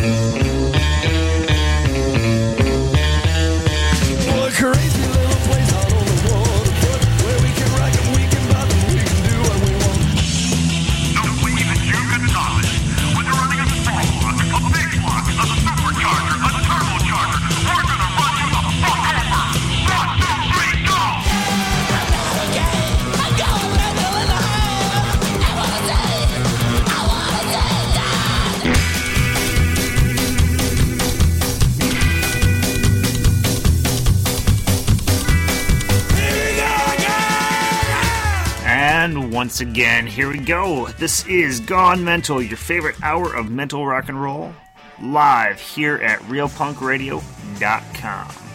Well, a once again, here we go. This is Gone Mental, your favorite hour of mental rock and roll, live here at realpunkradio.com.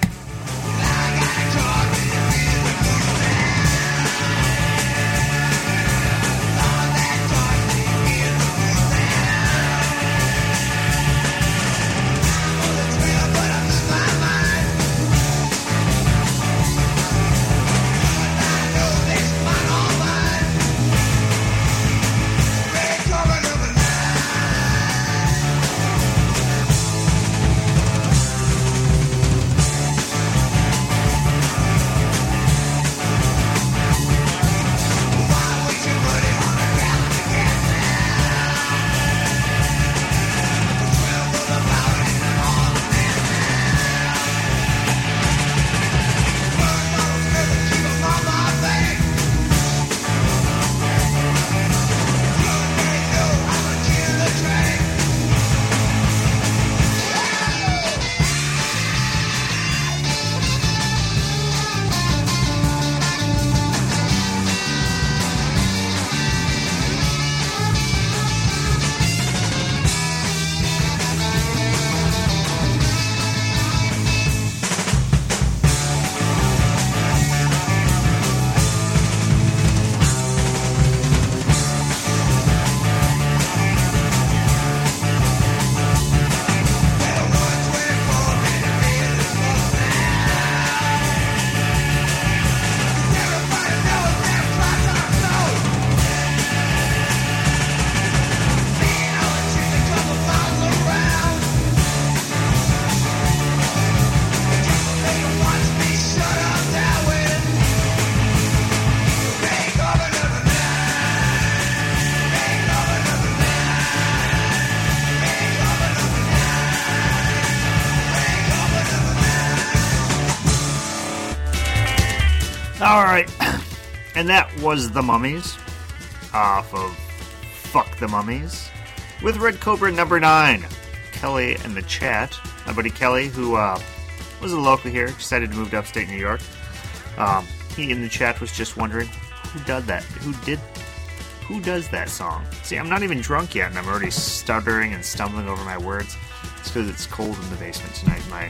was the Mummies off of "Fuck the Mummies" with Red Cobra number nine. Kelly in the chat, my buddy Kelly, who uh, was a local here, decided to move to upstate New York. Um, he in the chat was just wondering who did that. Who did? Who does that song? See, I'm not even drunk yet, and I'm already stuttering and stumbling over my words. It's because it's cold in the basement tonight. My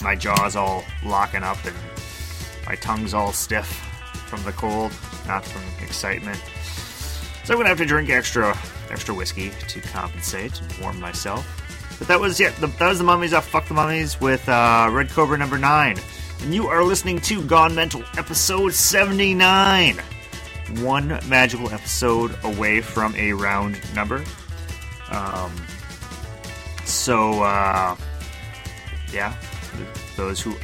my jaw's all locking up and my tongue's all stiff from the cold, not from excitement. So I'm gonna have to drink extra extra whiskey to compensate and warm myself. But that was yeah, the, that was the mummies off Fuck the Mummies with uh, Red Cobra number nine. And you are listening to Gone Mental episode 79. One magical episode away from a round number. Um, so uh, yeah, those who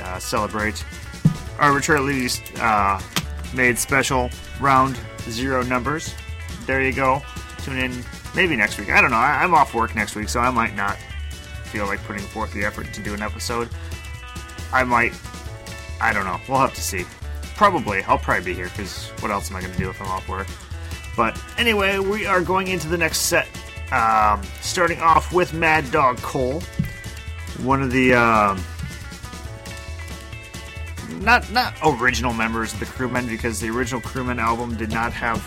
uh, celebrate arbitrarily uh, made special round zero numbers. There you go. Tune in maybe next week. I don't know. I, I'm off work next week, so I might not feel like putting forth the effort to do an episode. I might. I don't know. We'll have to see. Probably. I'll probably be here because what else am I going to do if I'm off work? But anyway, we are going into the next set. Um, starting off with Mad Dog Cole, one of the. Um, not not original members of the Krewmen because the original Krewmen album did not have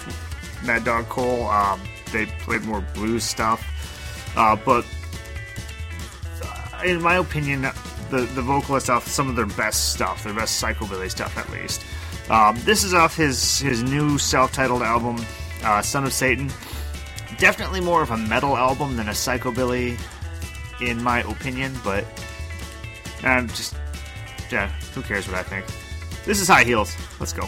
Mad Dog Cole. Um, they played more blues stuff, uh, but uh, in my opinion, the the vocalist off some of their best stuff, their best psychobilly stuff at least. Um, this is off his his new self-titled album, uh, Son of Satan. Definitely more of a metal album than a psychobilly, in my opinion. But I'm just yeah, who cares what I think? This is High Heels. Let's go.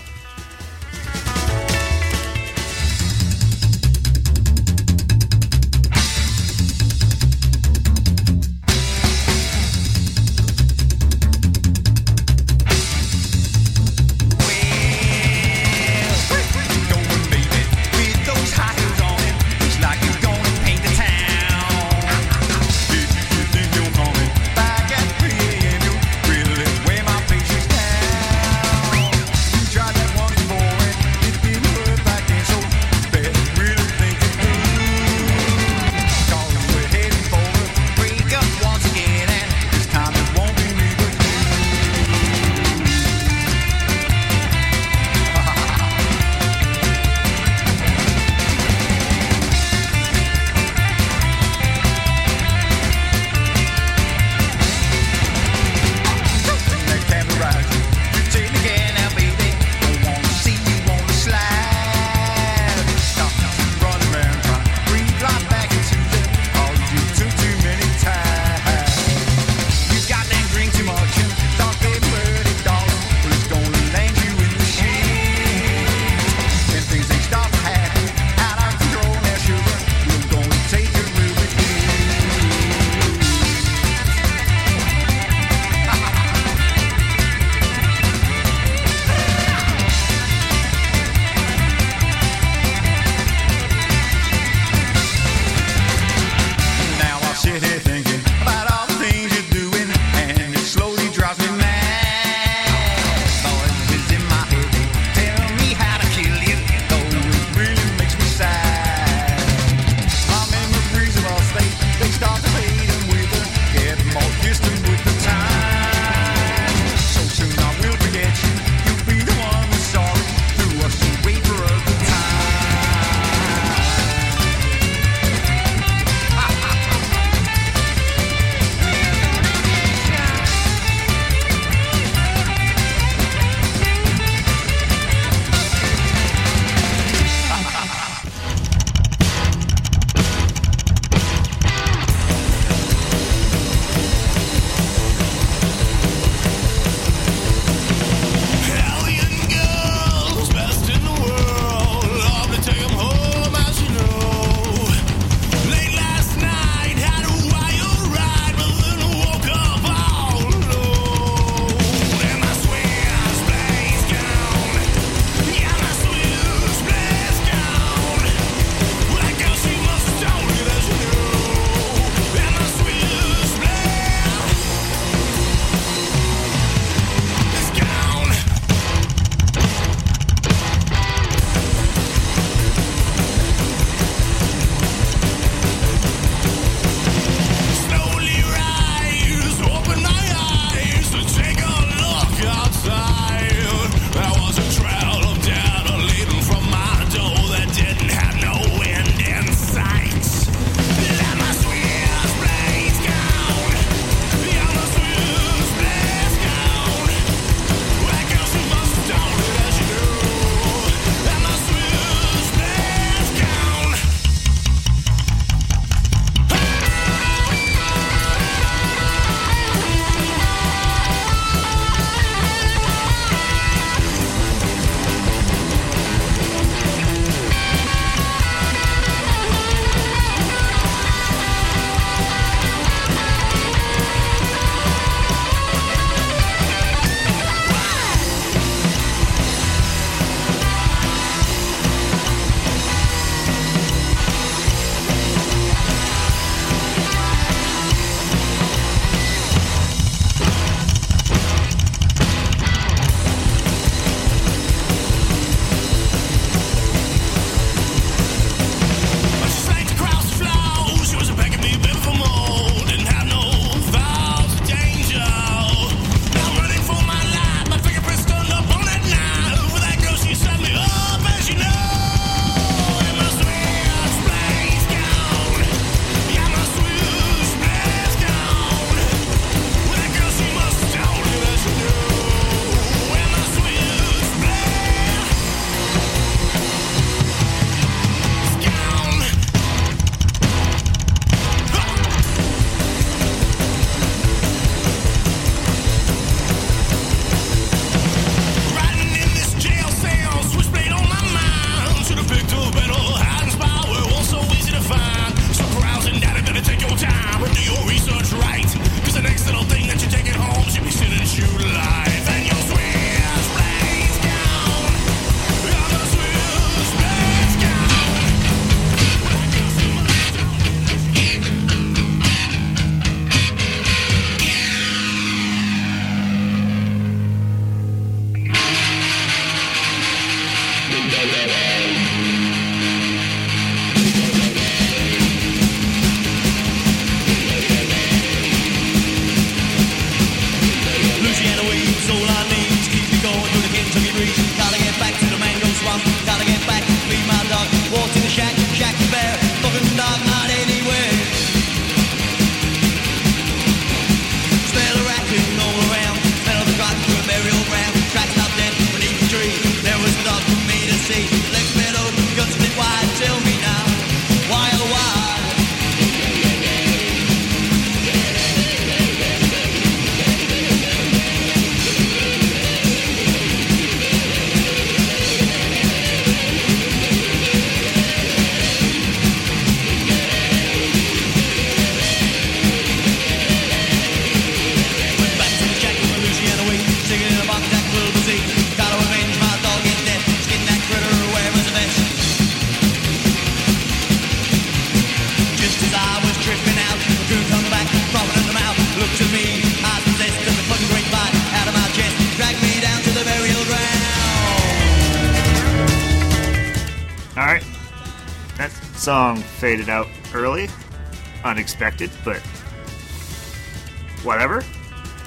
Song faded out early. Unexpected, but whatever.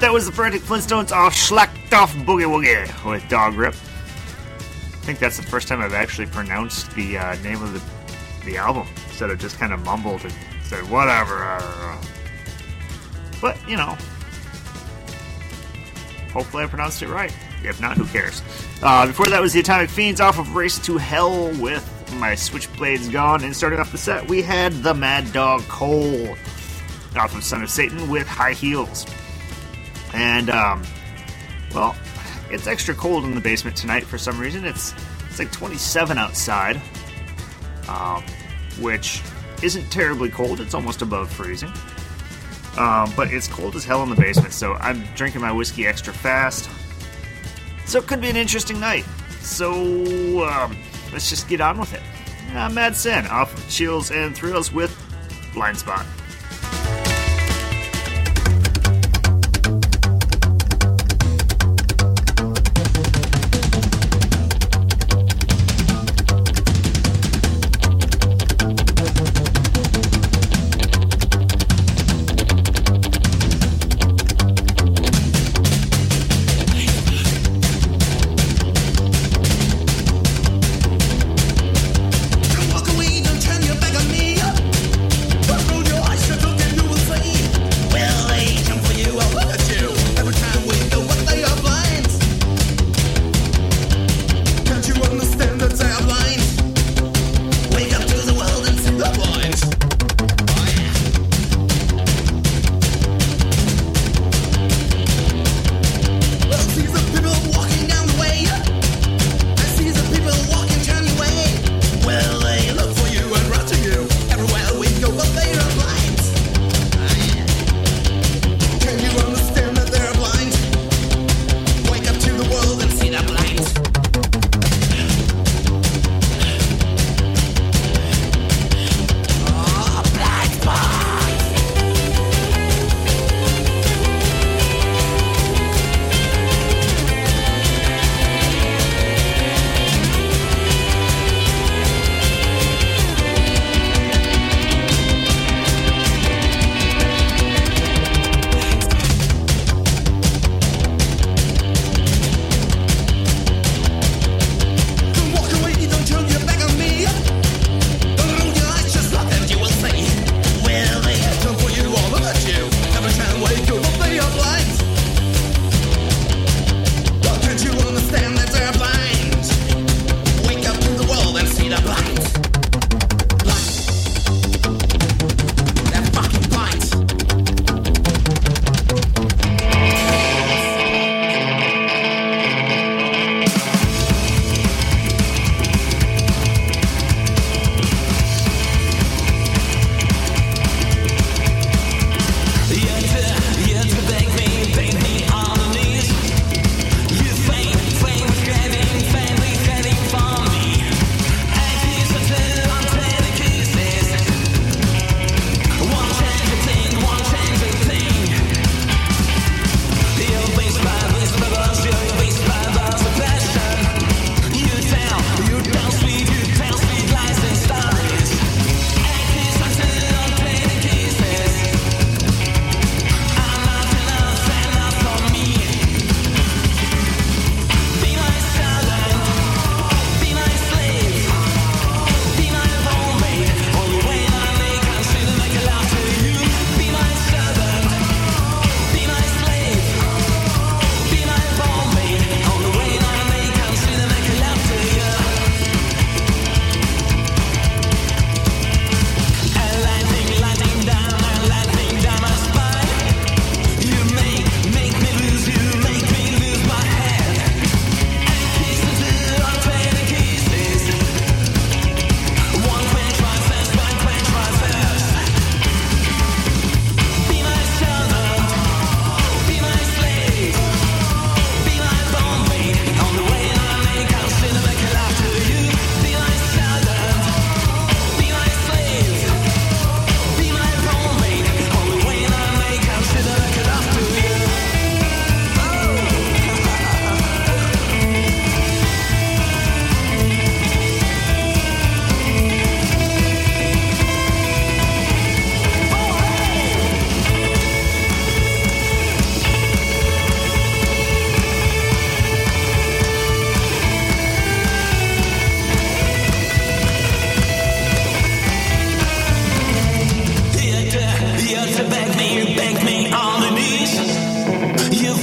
That was the Frantic Flintstones off Schlachthof Boogie Woogie with Dog Rip. I think that's the first time I've actually pronounced the uh, name of the, the album instead of just kind of mumbled and said whatever. But, you know, hopefully I pronounced it right. If not, who cares? Uh, before that was the Atomic Fiends off of Race to Hell with My Switchblades Gone. And starting off the set, we had the Mad Dog Cole of Son of Satan with High Heels. And, um, well, it's extra cold in the basement tonight for some reason. It's it's like 27 outside, um, which isn't terribly cold. It's almost above freezing. Um, but it's cold as hell in the basement, so I'm drinking my whiskey extra fast. So it could be an interesting night. So um, let's just get on with it. Uh, Mad Sin off of Chills and Thrills with Blind Spot.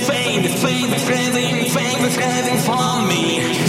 fade, fame, fading, fade, fading for me.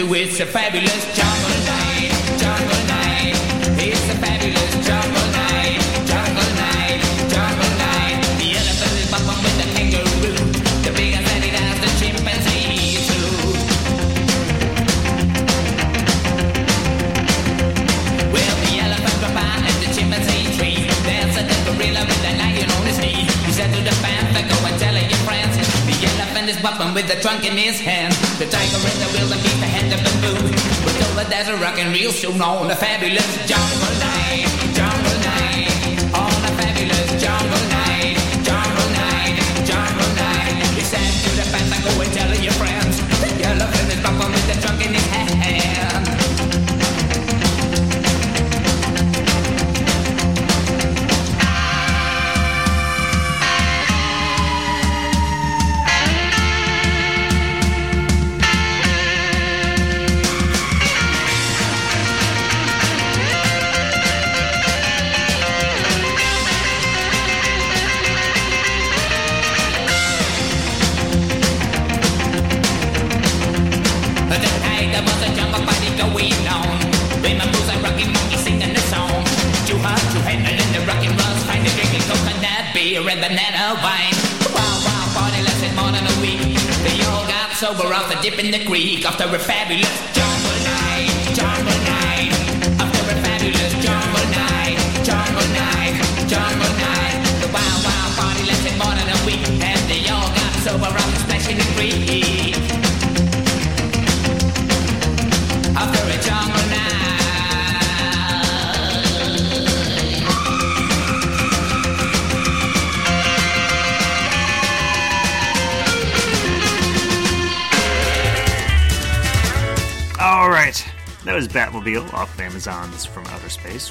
It's a fabulous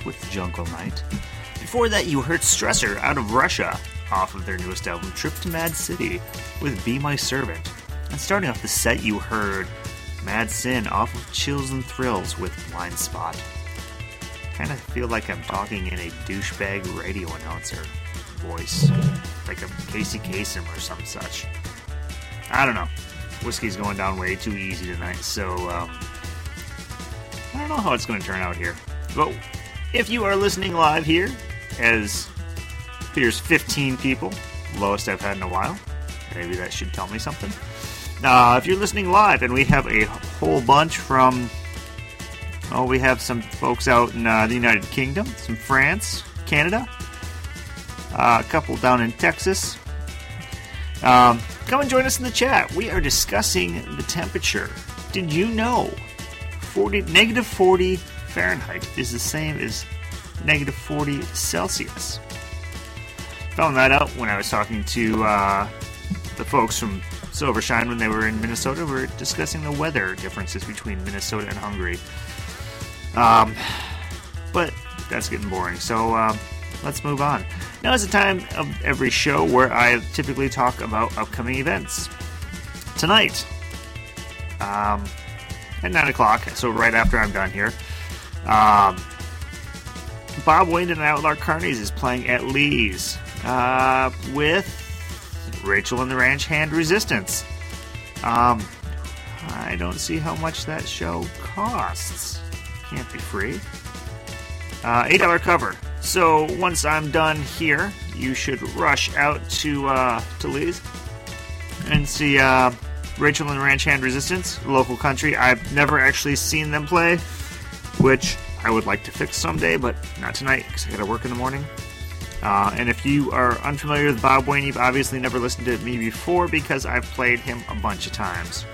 with Jungle Night. Before that, you heard Stressor out of Russia off of their newest album, Trip to Mad City, with Be My Servant. And starting off the set, you heard Mad Sin off of Chills and Thrills with Blind Spot. Kind of feel like I'm talking in a douchebag radio announcer voice, like a Casey Kasem or some such. I don't know. Whiskey's going down way too easy tonight, so um, I don't know how it's going to turn out here. But if you are listening live here, as here's 15 people, lowest I've had in a while, maybe that should tell me something. Uh, if you're listening live, and we have a whole bunch from, oh, we have some folks out in uh, the United Kingdom, some France, Canada, uh, a couple down in Texas. Um, come and join us in the chat. We are discussing the temperature. Did you know 40 negative 40 Fahrenheit is the same as negative 40 Celsius? Found that out when I was talking to uh, the folks from Silvershine when they were in Minnesota. We were discussing the weather differences between Minnesota and Hungary. Um, but that's getting boring. So um, let's move on. Now is the time of every show where I typically talk about upcoming events. Tonight, um, at 9 o'clock, so right after I'm done here, um, Bob Wayne and Outlaw Carnies is playing at Lee's uh, with Rachel and the Ranch Hand Resistance. Um, I don't see how much that show costs. Can't be free. Uh, $8 cover. So once I'm done here, you should rush out to uh, to Lee's and see uh, Rachel and the Ranch Hand Resistance, local country. I've never actually seen them play, which I would like to fix someday, but not tonight because I got to work in the morning. Uh, and if you are unfamiliar with Bob Wayne, you've obviously never listened to me before because I've played him a bunch of times.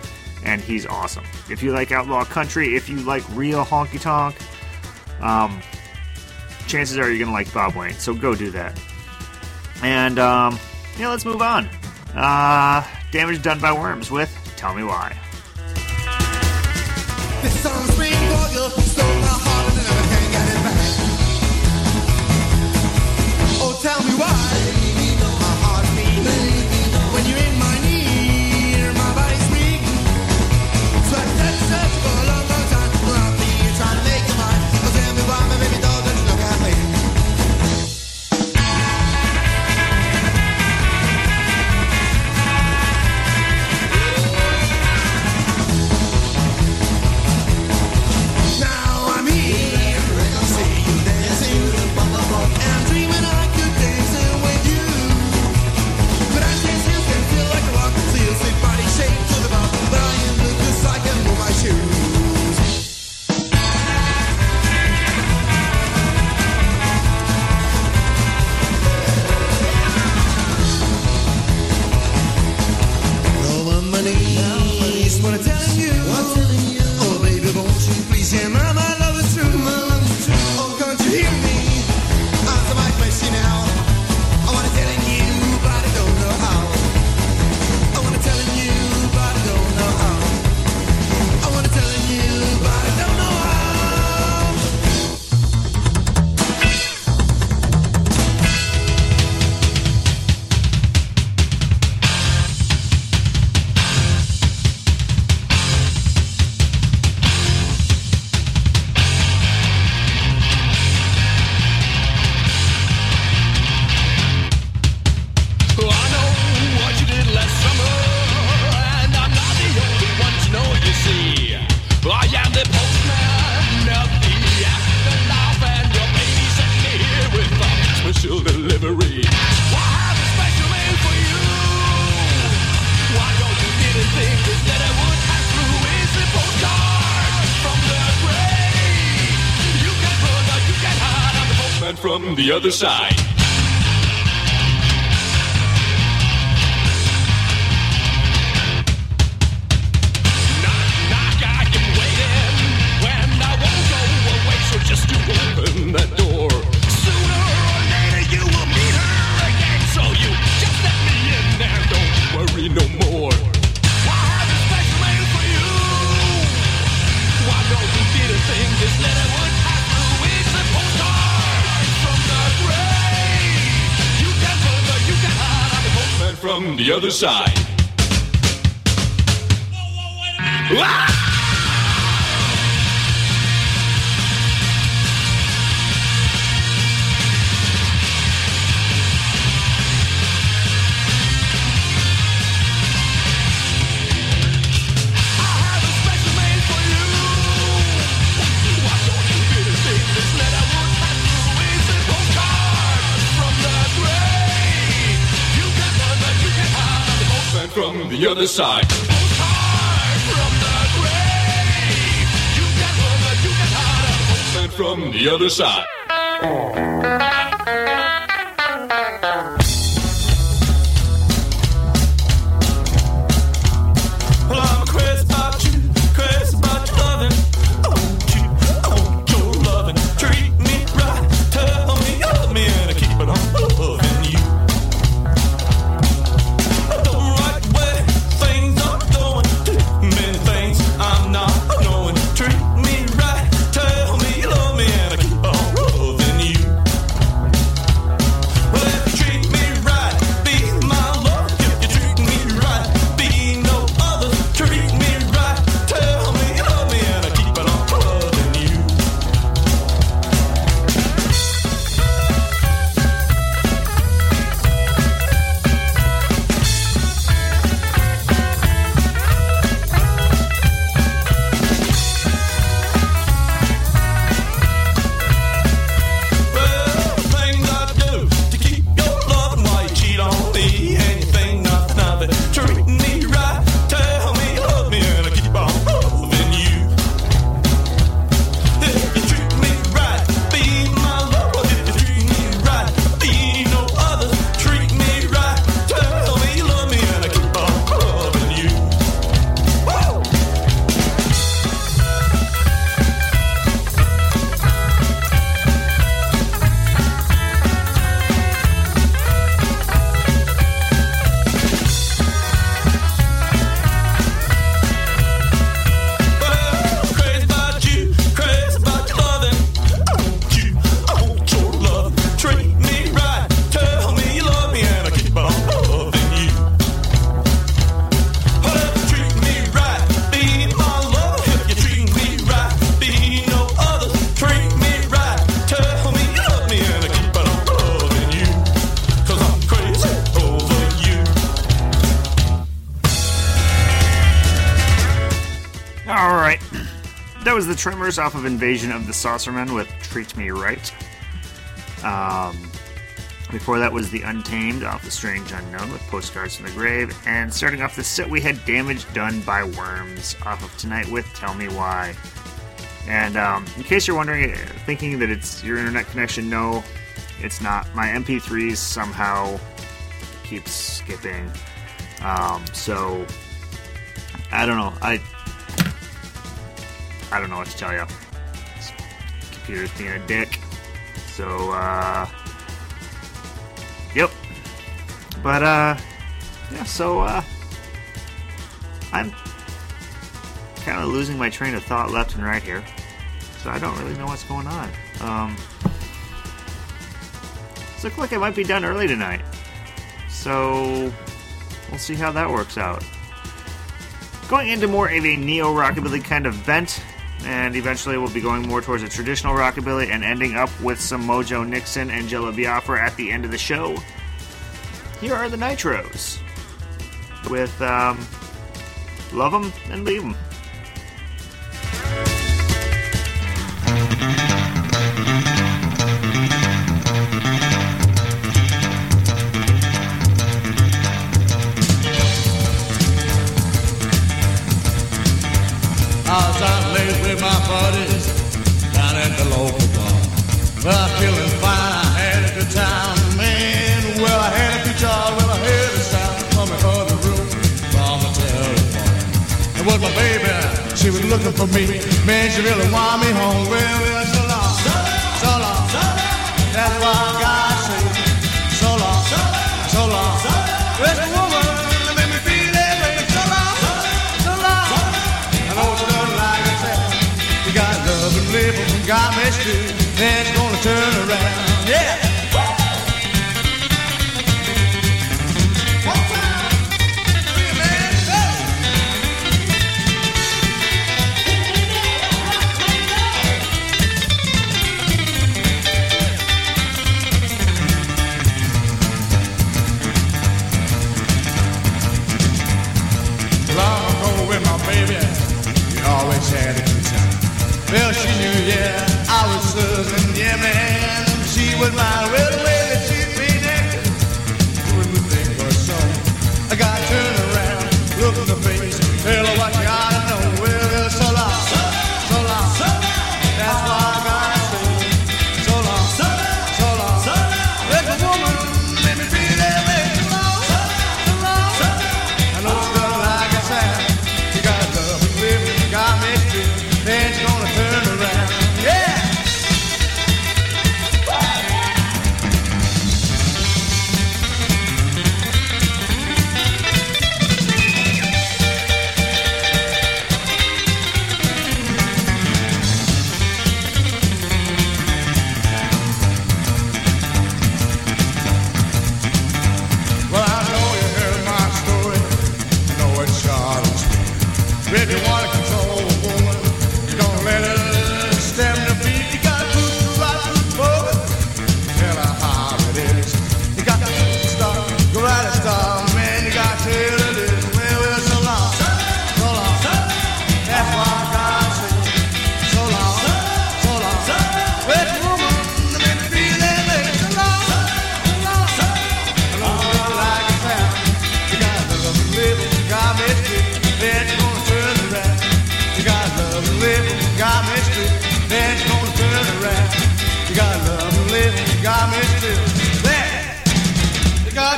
And he's awesome. If you like outlaw country, if you like real honky tonk, um, chances are you're to like Bob Wayne. So go do that. And, um, yeah, let's move on. Uh, damage done by worms with Tell Me Why. Tell me why. From the other side. Other side. Ah! The other side. From the grave. You the Tremors off of Invasion of the Saucermen with Treat Me Right. Um, before that was The Untamed off The Strange Unknown with Postcards from the Grave. And starting off the set, we had Damage Done by Worms off of Tonight with Tell Me Why. And um, in case you're wondering, thinking that it's your internet connection, no, it's not. My MP3s somehow keep skipping. Um, so, I don't know. I I don't know what to tell you. This computer's being a dick. So, uh. Yep. But, uh. Yeah, so, uh. I'm kind of losing my train of thought left and right here. So I don't really know what's going on. Um. Looking like I might be done early tonight. So. We'll see how that works out. Going into more of a neo rockabilly kind of bent, and eventually we'll be going more towards a traditional rockabilly and ending up with some Mojo Nixon and Jello Biafra at the end of the show. Here are the Nitros with um, Love 'em and Leave 'em. looking for me. Man, she really want me home. Well, well, so long, so long. That's why God say, so long, so long. There's a woman that made me feel that way. So long, so long. I know she doesn't like it. You got love and labor from God, man, she do. Then she's gonna turn around. Yeah.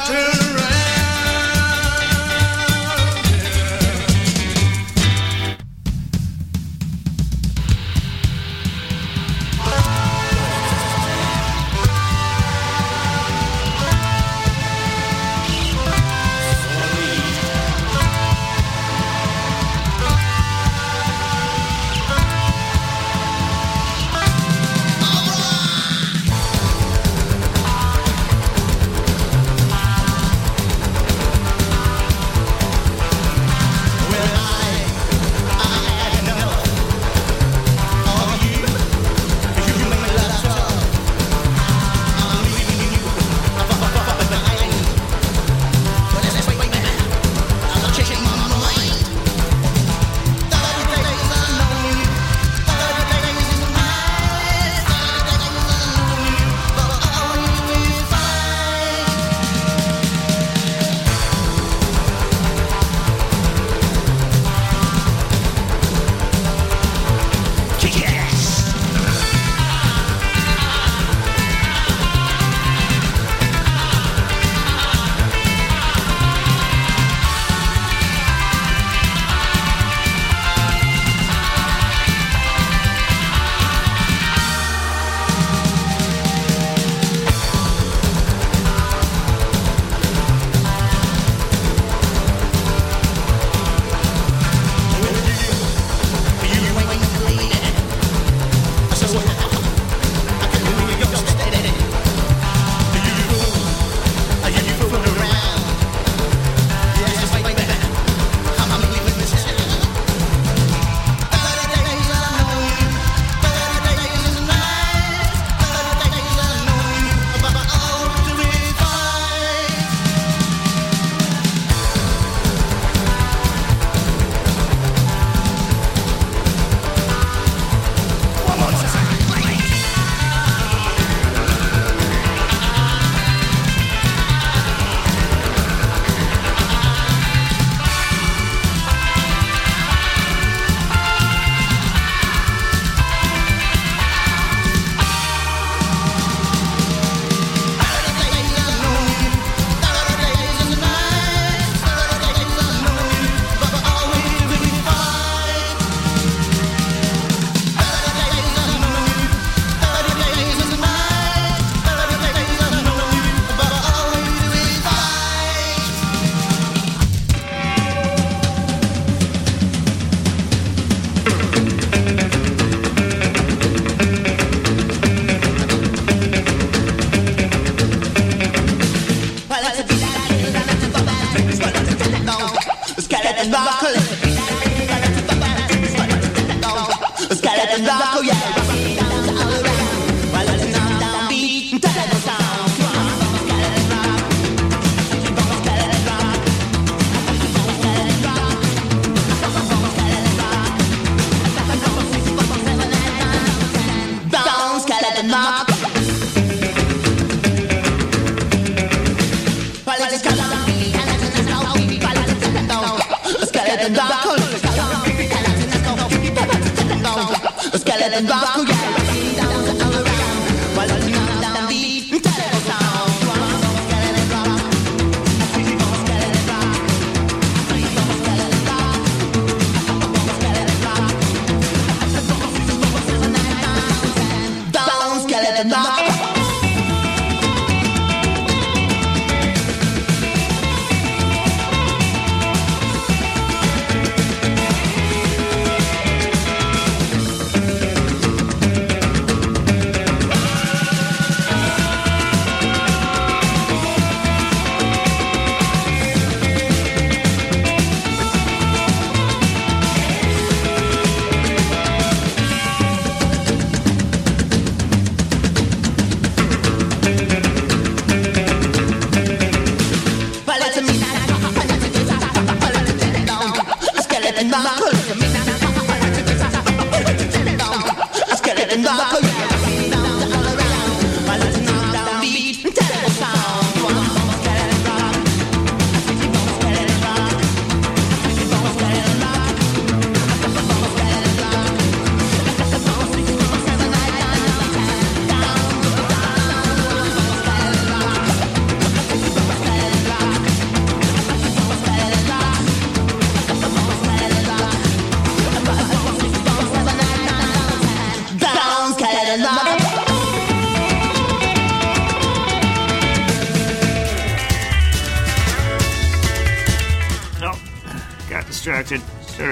Two.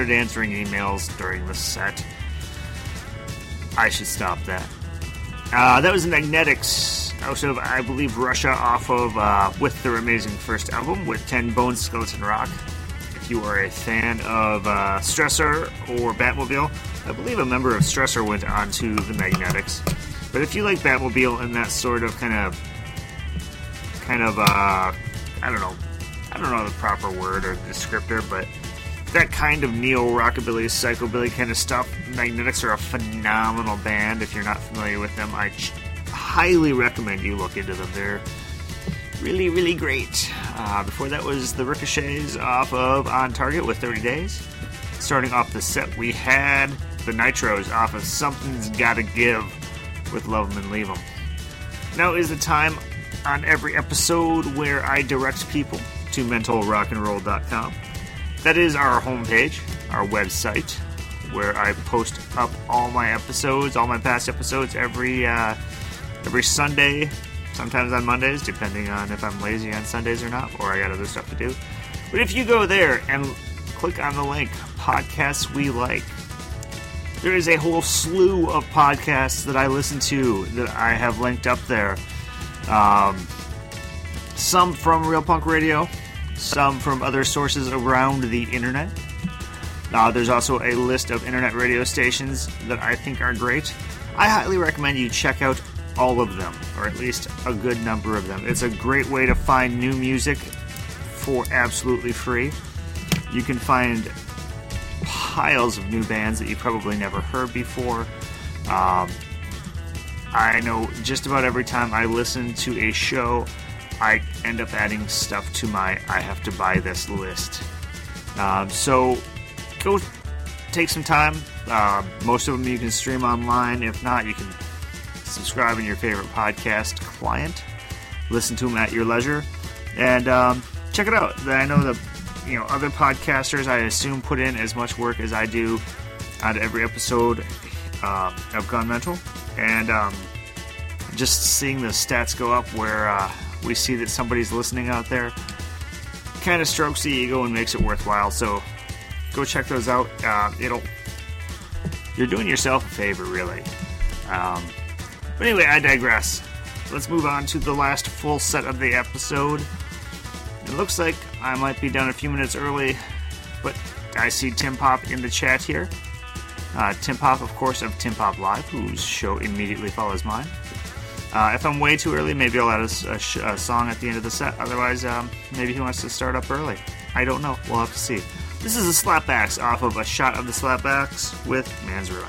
Started answering emails during the set. I should stop that. Uh, that was Magnetics out of, I believe, Russia off of uh, With Their Amazing First Album with 10 Bones Skeleton Rock. If you are a fan of uh, Stressor or Batmobile, I believe a member of Stressor went on to the Magnetics. But if you like Batmobile and that sort of kind of, kind of, uh, I don't know, I don't know the proper word or descriptor, but that kind of neo rockabilly, psychobilly kind of stuff. Magnetics are a phenomenal band. If you're not familiar with them, I ch- highly recommend you look into them. They're really, really great. Uh, before that was the Ricochets off of On Target with 30 Days. Starting off the set, we had the Nitros off of Something's Gotta Give with Love 'em and Leave 'em. Now is the time on every episode where I direct people to mentalrockandroll.com. That is our homepage, our website, where I post up all my episodes, all my past episodes every uh, every Sunday, sometimes on Mondays, depending on if I'm lazy on Sundays or not, or I got other stuff to do. But if you go there and click on the link, podcasts we like, there is a whole slew of podcasts that I listen to that I have linked up there. Um, some from Real Punk Radio, some from other sources around the internet. Uh, there's also a list of internet radio stations that I think are great. I highly recommend you check out all of them, or at least a good number of them. It's a great way to find new music for absolutely free. You can find piles of new bands that you probably never heard before. Um, I know just about every time I listen to a show, I end up adding stuff to my I have to buy this list. Um, so go take some time. Uh, most of them you can stream online. If not, you can subscribe in your favorite podcast client. Listen to them at your leisure, and um, check it out. I know the you know other podcasters. I assume put in as much work as I do on every episode uh, of Gun Mental, and um, just seeing the stats go up where uh, we see that somebody's listening out there kind of strokes the ego and makes it worthwhile. So go check those out. Uh, it'll you're doing yourself a favor, really. Um, but anyway, I digress. Let's move on to the last full set of the episode. It looks like I might be done a few minutes early, but I see Tim Pop in the chat here. Uh, Tim Pop, of course, of Tim Pop Live, whose show immediately follows mine. Uh, if I'm way too early, maybe I'll add a, a sh- a song at the end of the set. Otherwise, um, maybe he wants to start up early. I don't know. We'll have to see. This is a Slapbacks off of a shot of the Slapbacks with Man's Ruin.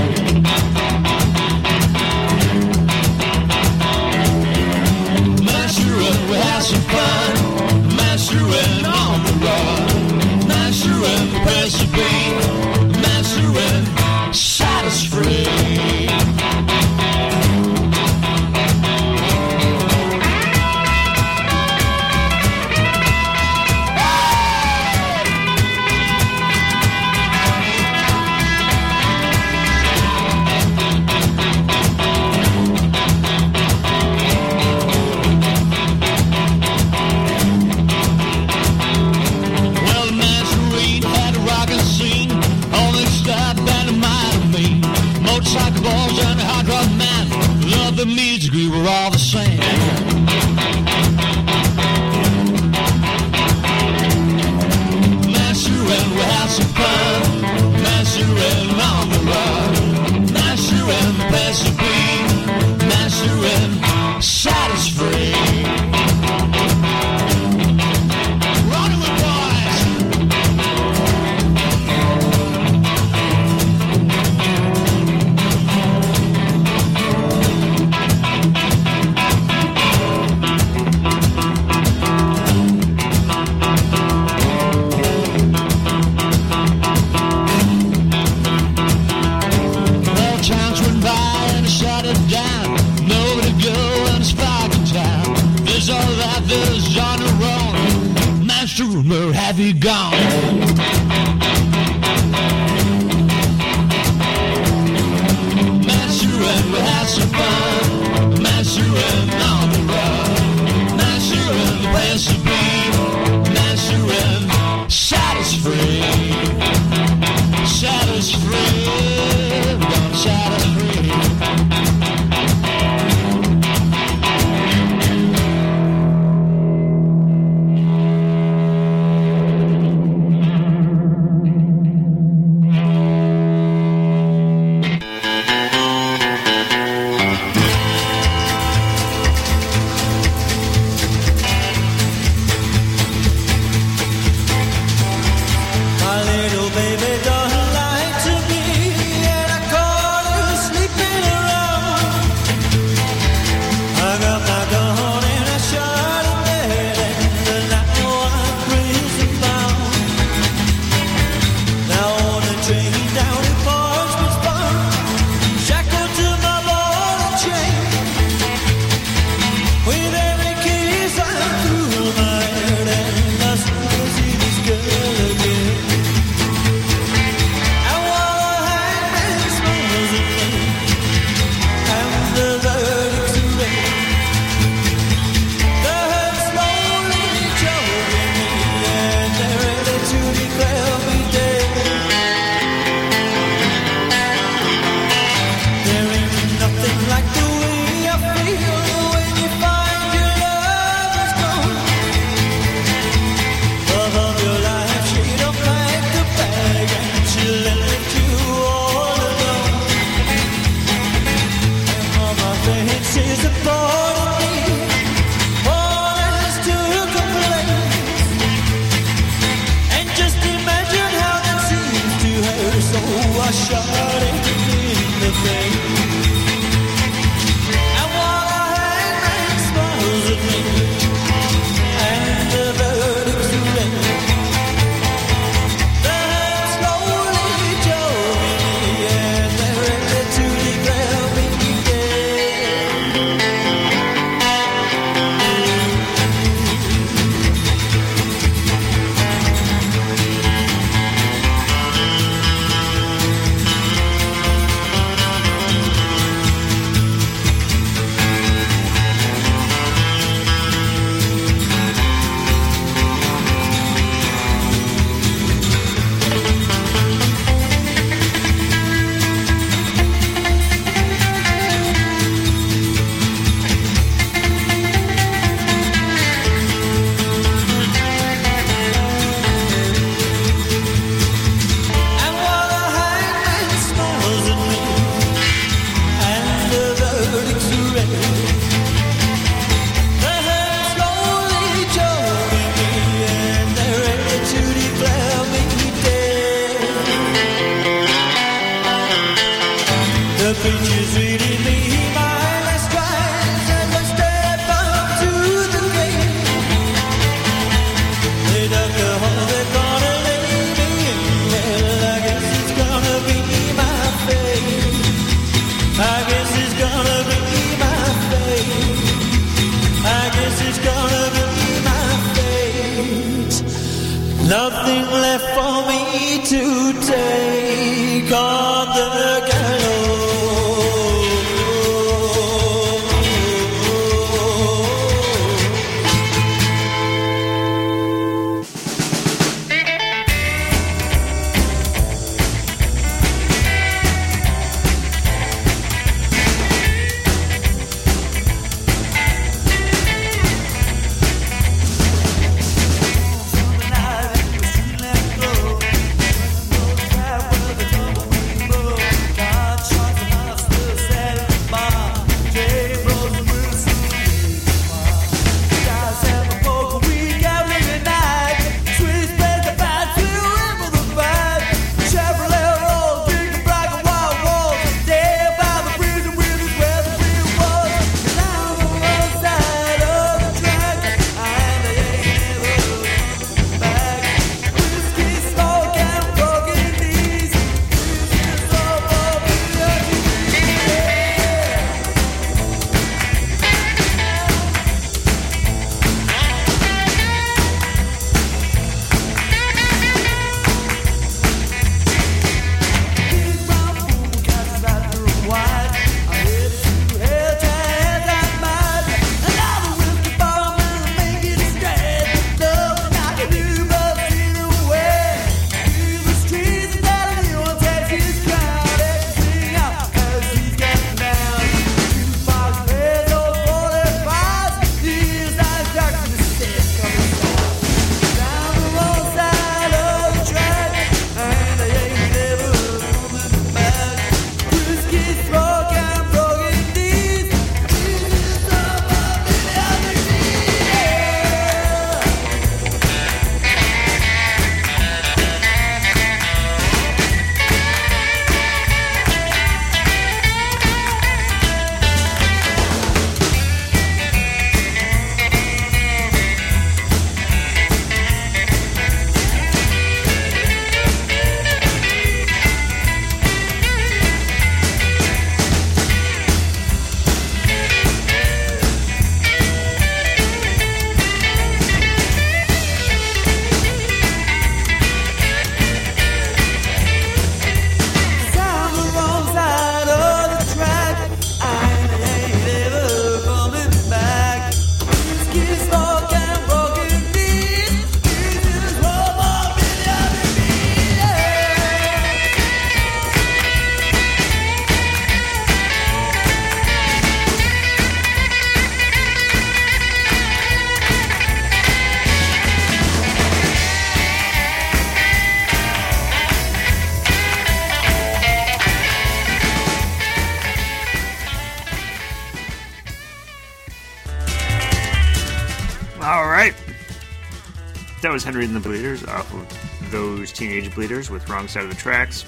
was Henry and the Bleeders off of those Teenage Bleeders with Wrong Side of the Tracks.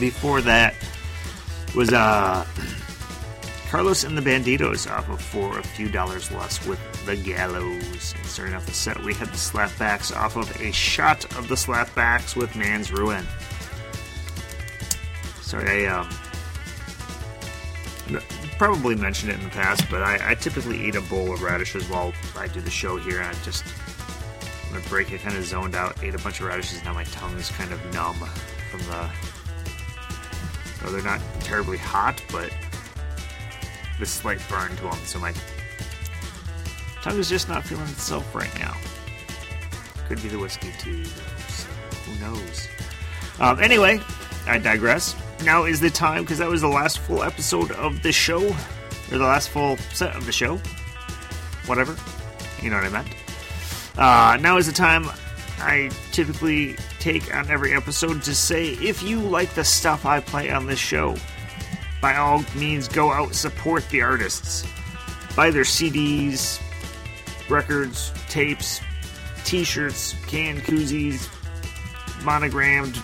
Before that was uh, Carlos and the Banditos off of For a Few Dollars Less with The Gallows. And starting off the set, we had the Slapbacks off of A Shot of the Slapbacks with Man's Ruin. Sorry, I um, probably mentioned it in the past, but I, I typically eat a bowl of radishes while I do the show here, and I just a break, I kind of zoned out, ate a bunch of radishes. Now my tongue is kind of numb from the. No, they're not terribly hot, but the slight burn to them. So my tongue is just not feeling itself right now. Could be the whiskey too. So who knows? Um, anyway, I digress. Now is the time because that was the last full episode of the show, or the last full set of the show. Whatever, you know what I meant. Uh, now is the time I typically take on every episode to say if you like the stuff I play on this show, by all means go out support the artists. Buy their CDs, records, tapes, t-shirts, canned koozies, monogrammed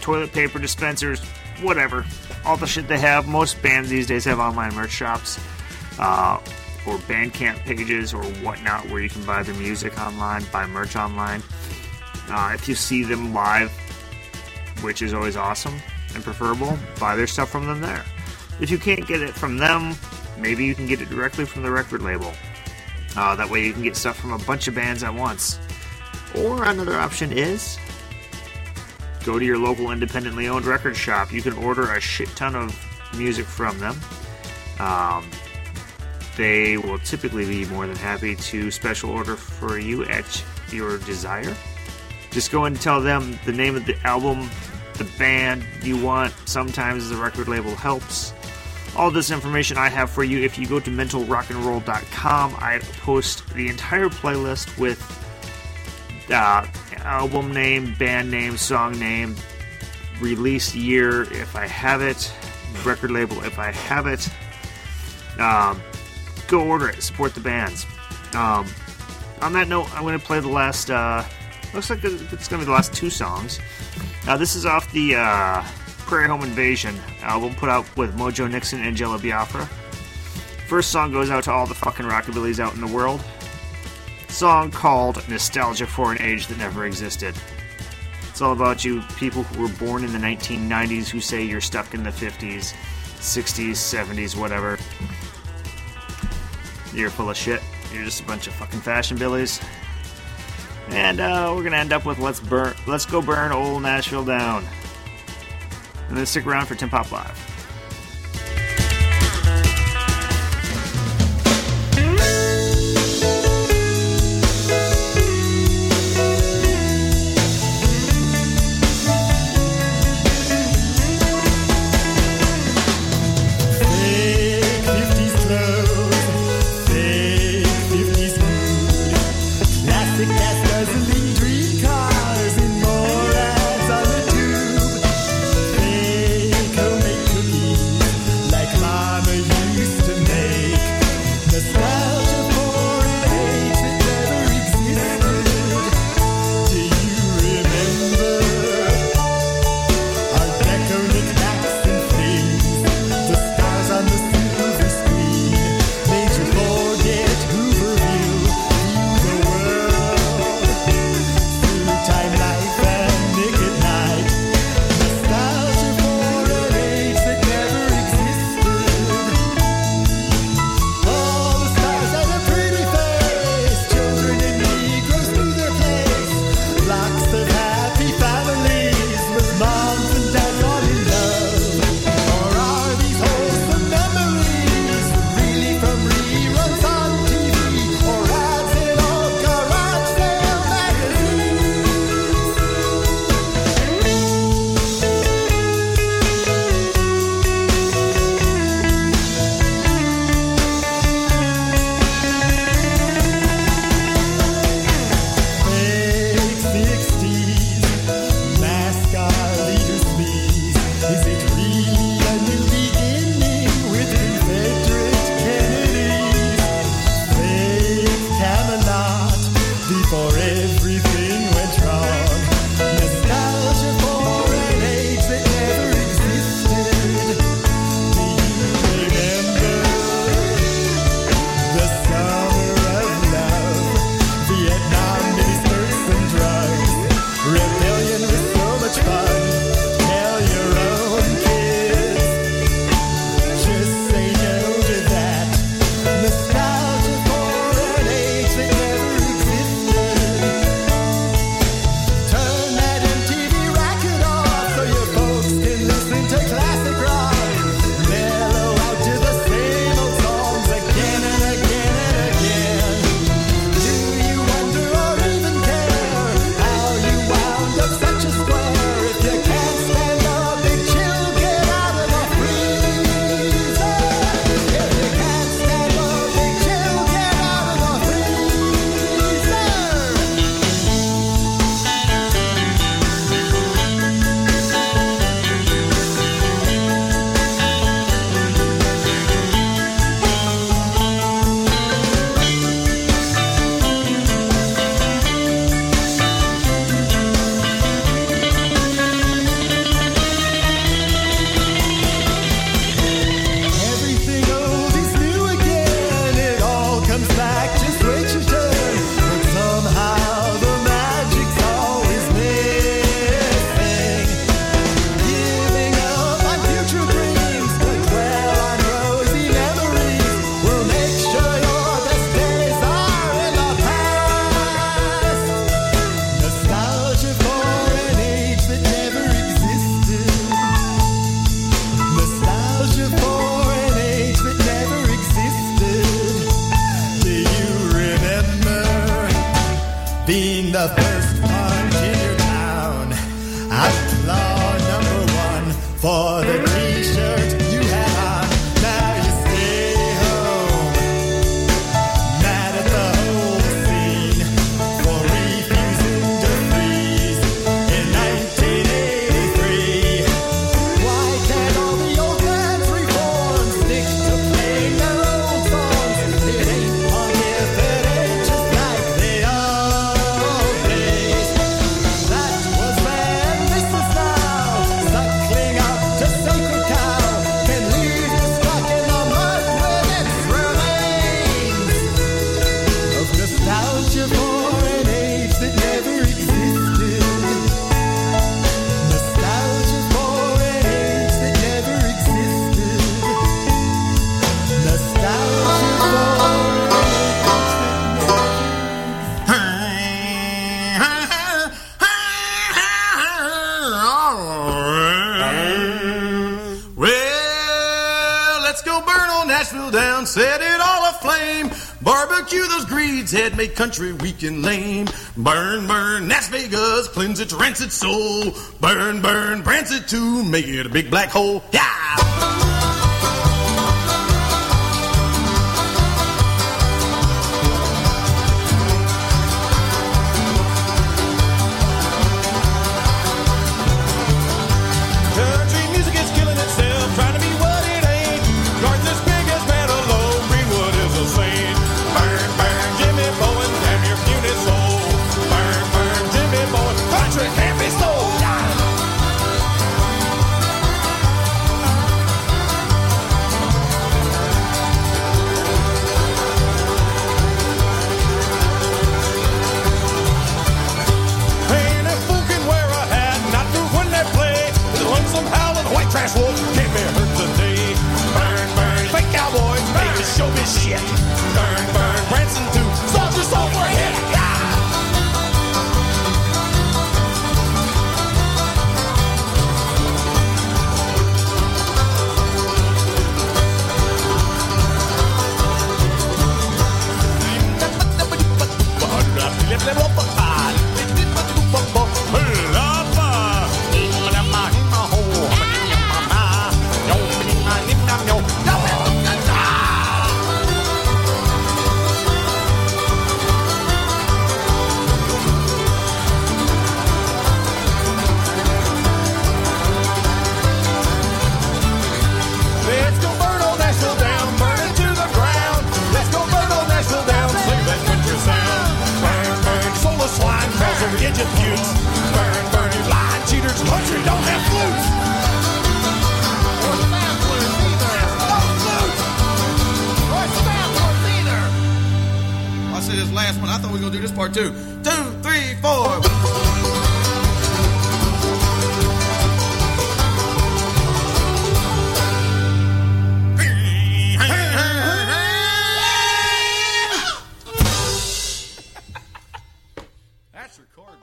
toilet paper dispensers, whatever. All the shit they have. Most bands these days have online merch shops. Uh, or Bandcamp pages or whatnot where you can buy their music online, buy merch online. Uh, if you see them live, which is always awesome and preferable, buy their stuff from them there. If you can't get it from them, maybe you can get it directly from the record label. Uh, that way you can get stuff from a bunch of bands at once. Or another option is go to your local independently owned record shop. You can order a shit ton of music from them. Um, they will typically be more than happy to special order for you at your desire. Just go and tell them the name of the album, the band you want. Sometimes the record label helps. All this information I have for you if you go to mentalrockandroll.com. I post the entire playlist with uh, album name, band name, song name, release year if I have it, record label if I have it. Um, go order it, support the bands. Um, on that note, I'm going to play the last. Uh, looks like it's going to be the last two songs. Uh, this is off the uh, Prairie Home Invasion album put out with Mojo Nixon and Jello Biafra. First song goes out to all the fucking rockabillys out in the world. Song called Nostalgia for an Age That Never Existed. It's all about you people who were born in the 1990s who say you're stuck in the 50s, 60s, 70s, whatever. You're full of shit. You're just a bunch of fucking fashion billies. And uh, we're gonna end up with let's burn, let's go burn old Nashville down. And then stick around for Tim Pop Live. country, weak and lame. Burn, burn, Las Vegas, cleanse its rancid soul. Burn, burn, Branson too, make it a big black hole. Yeah!